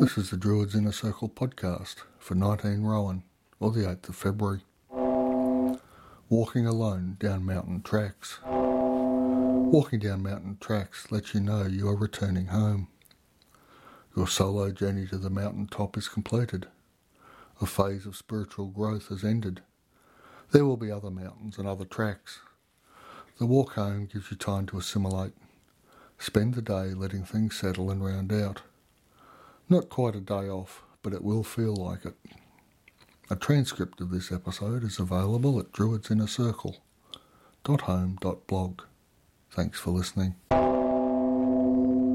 This is the Druids Inner Circle podcast for 19 Rowan, or the 8th of February. Walking alone down mountain tracks. Walking down mountain tracks lets you know you are returning home. Your solo journey to the mountain top is completed. A phase of spiritual growth has ended. There will be other mountains and other tracks. The walk home gives you time to assimilate. Spend the day letting things settle and round out. Not quite a day off, but it will feel like it. A transcript of this episode is available at druidsinnercircle.home.blog. Thanks for listening.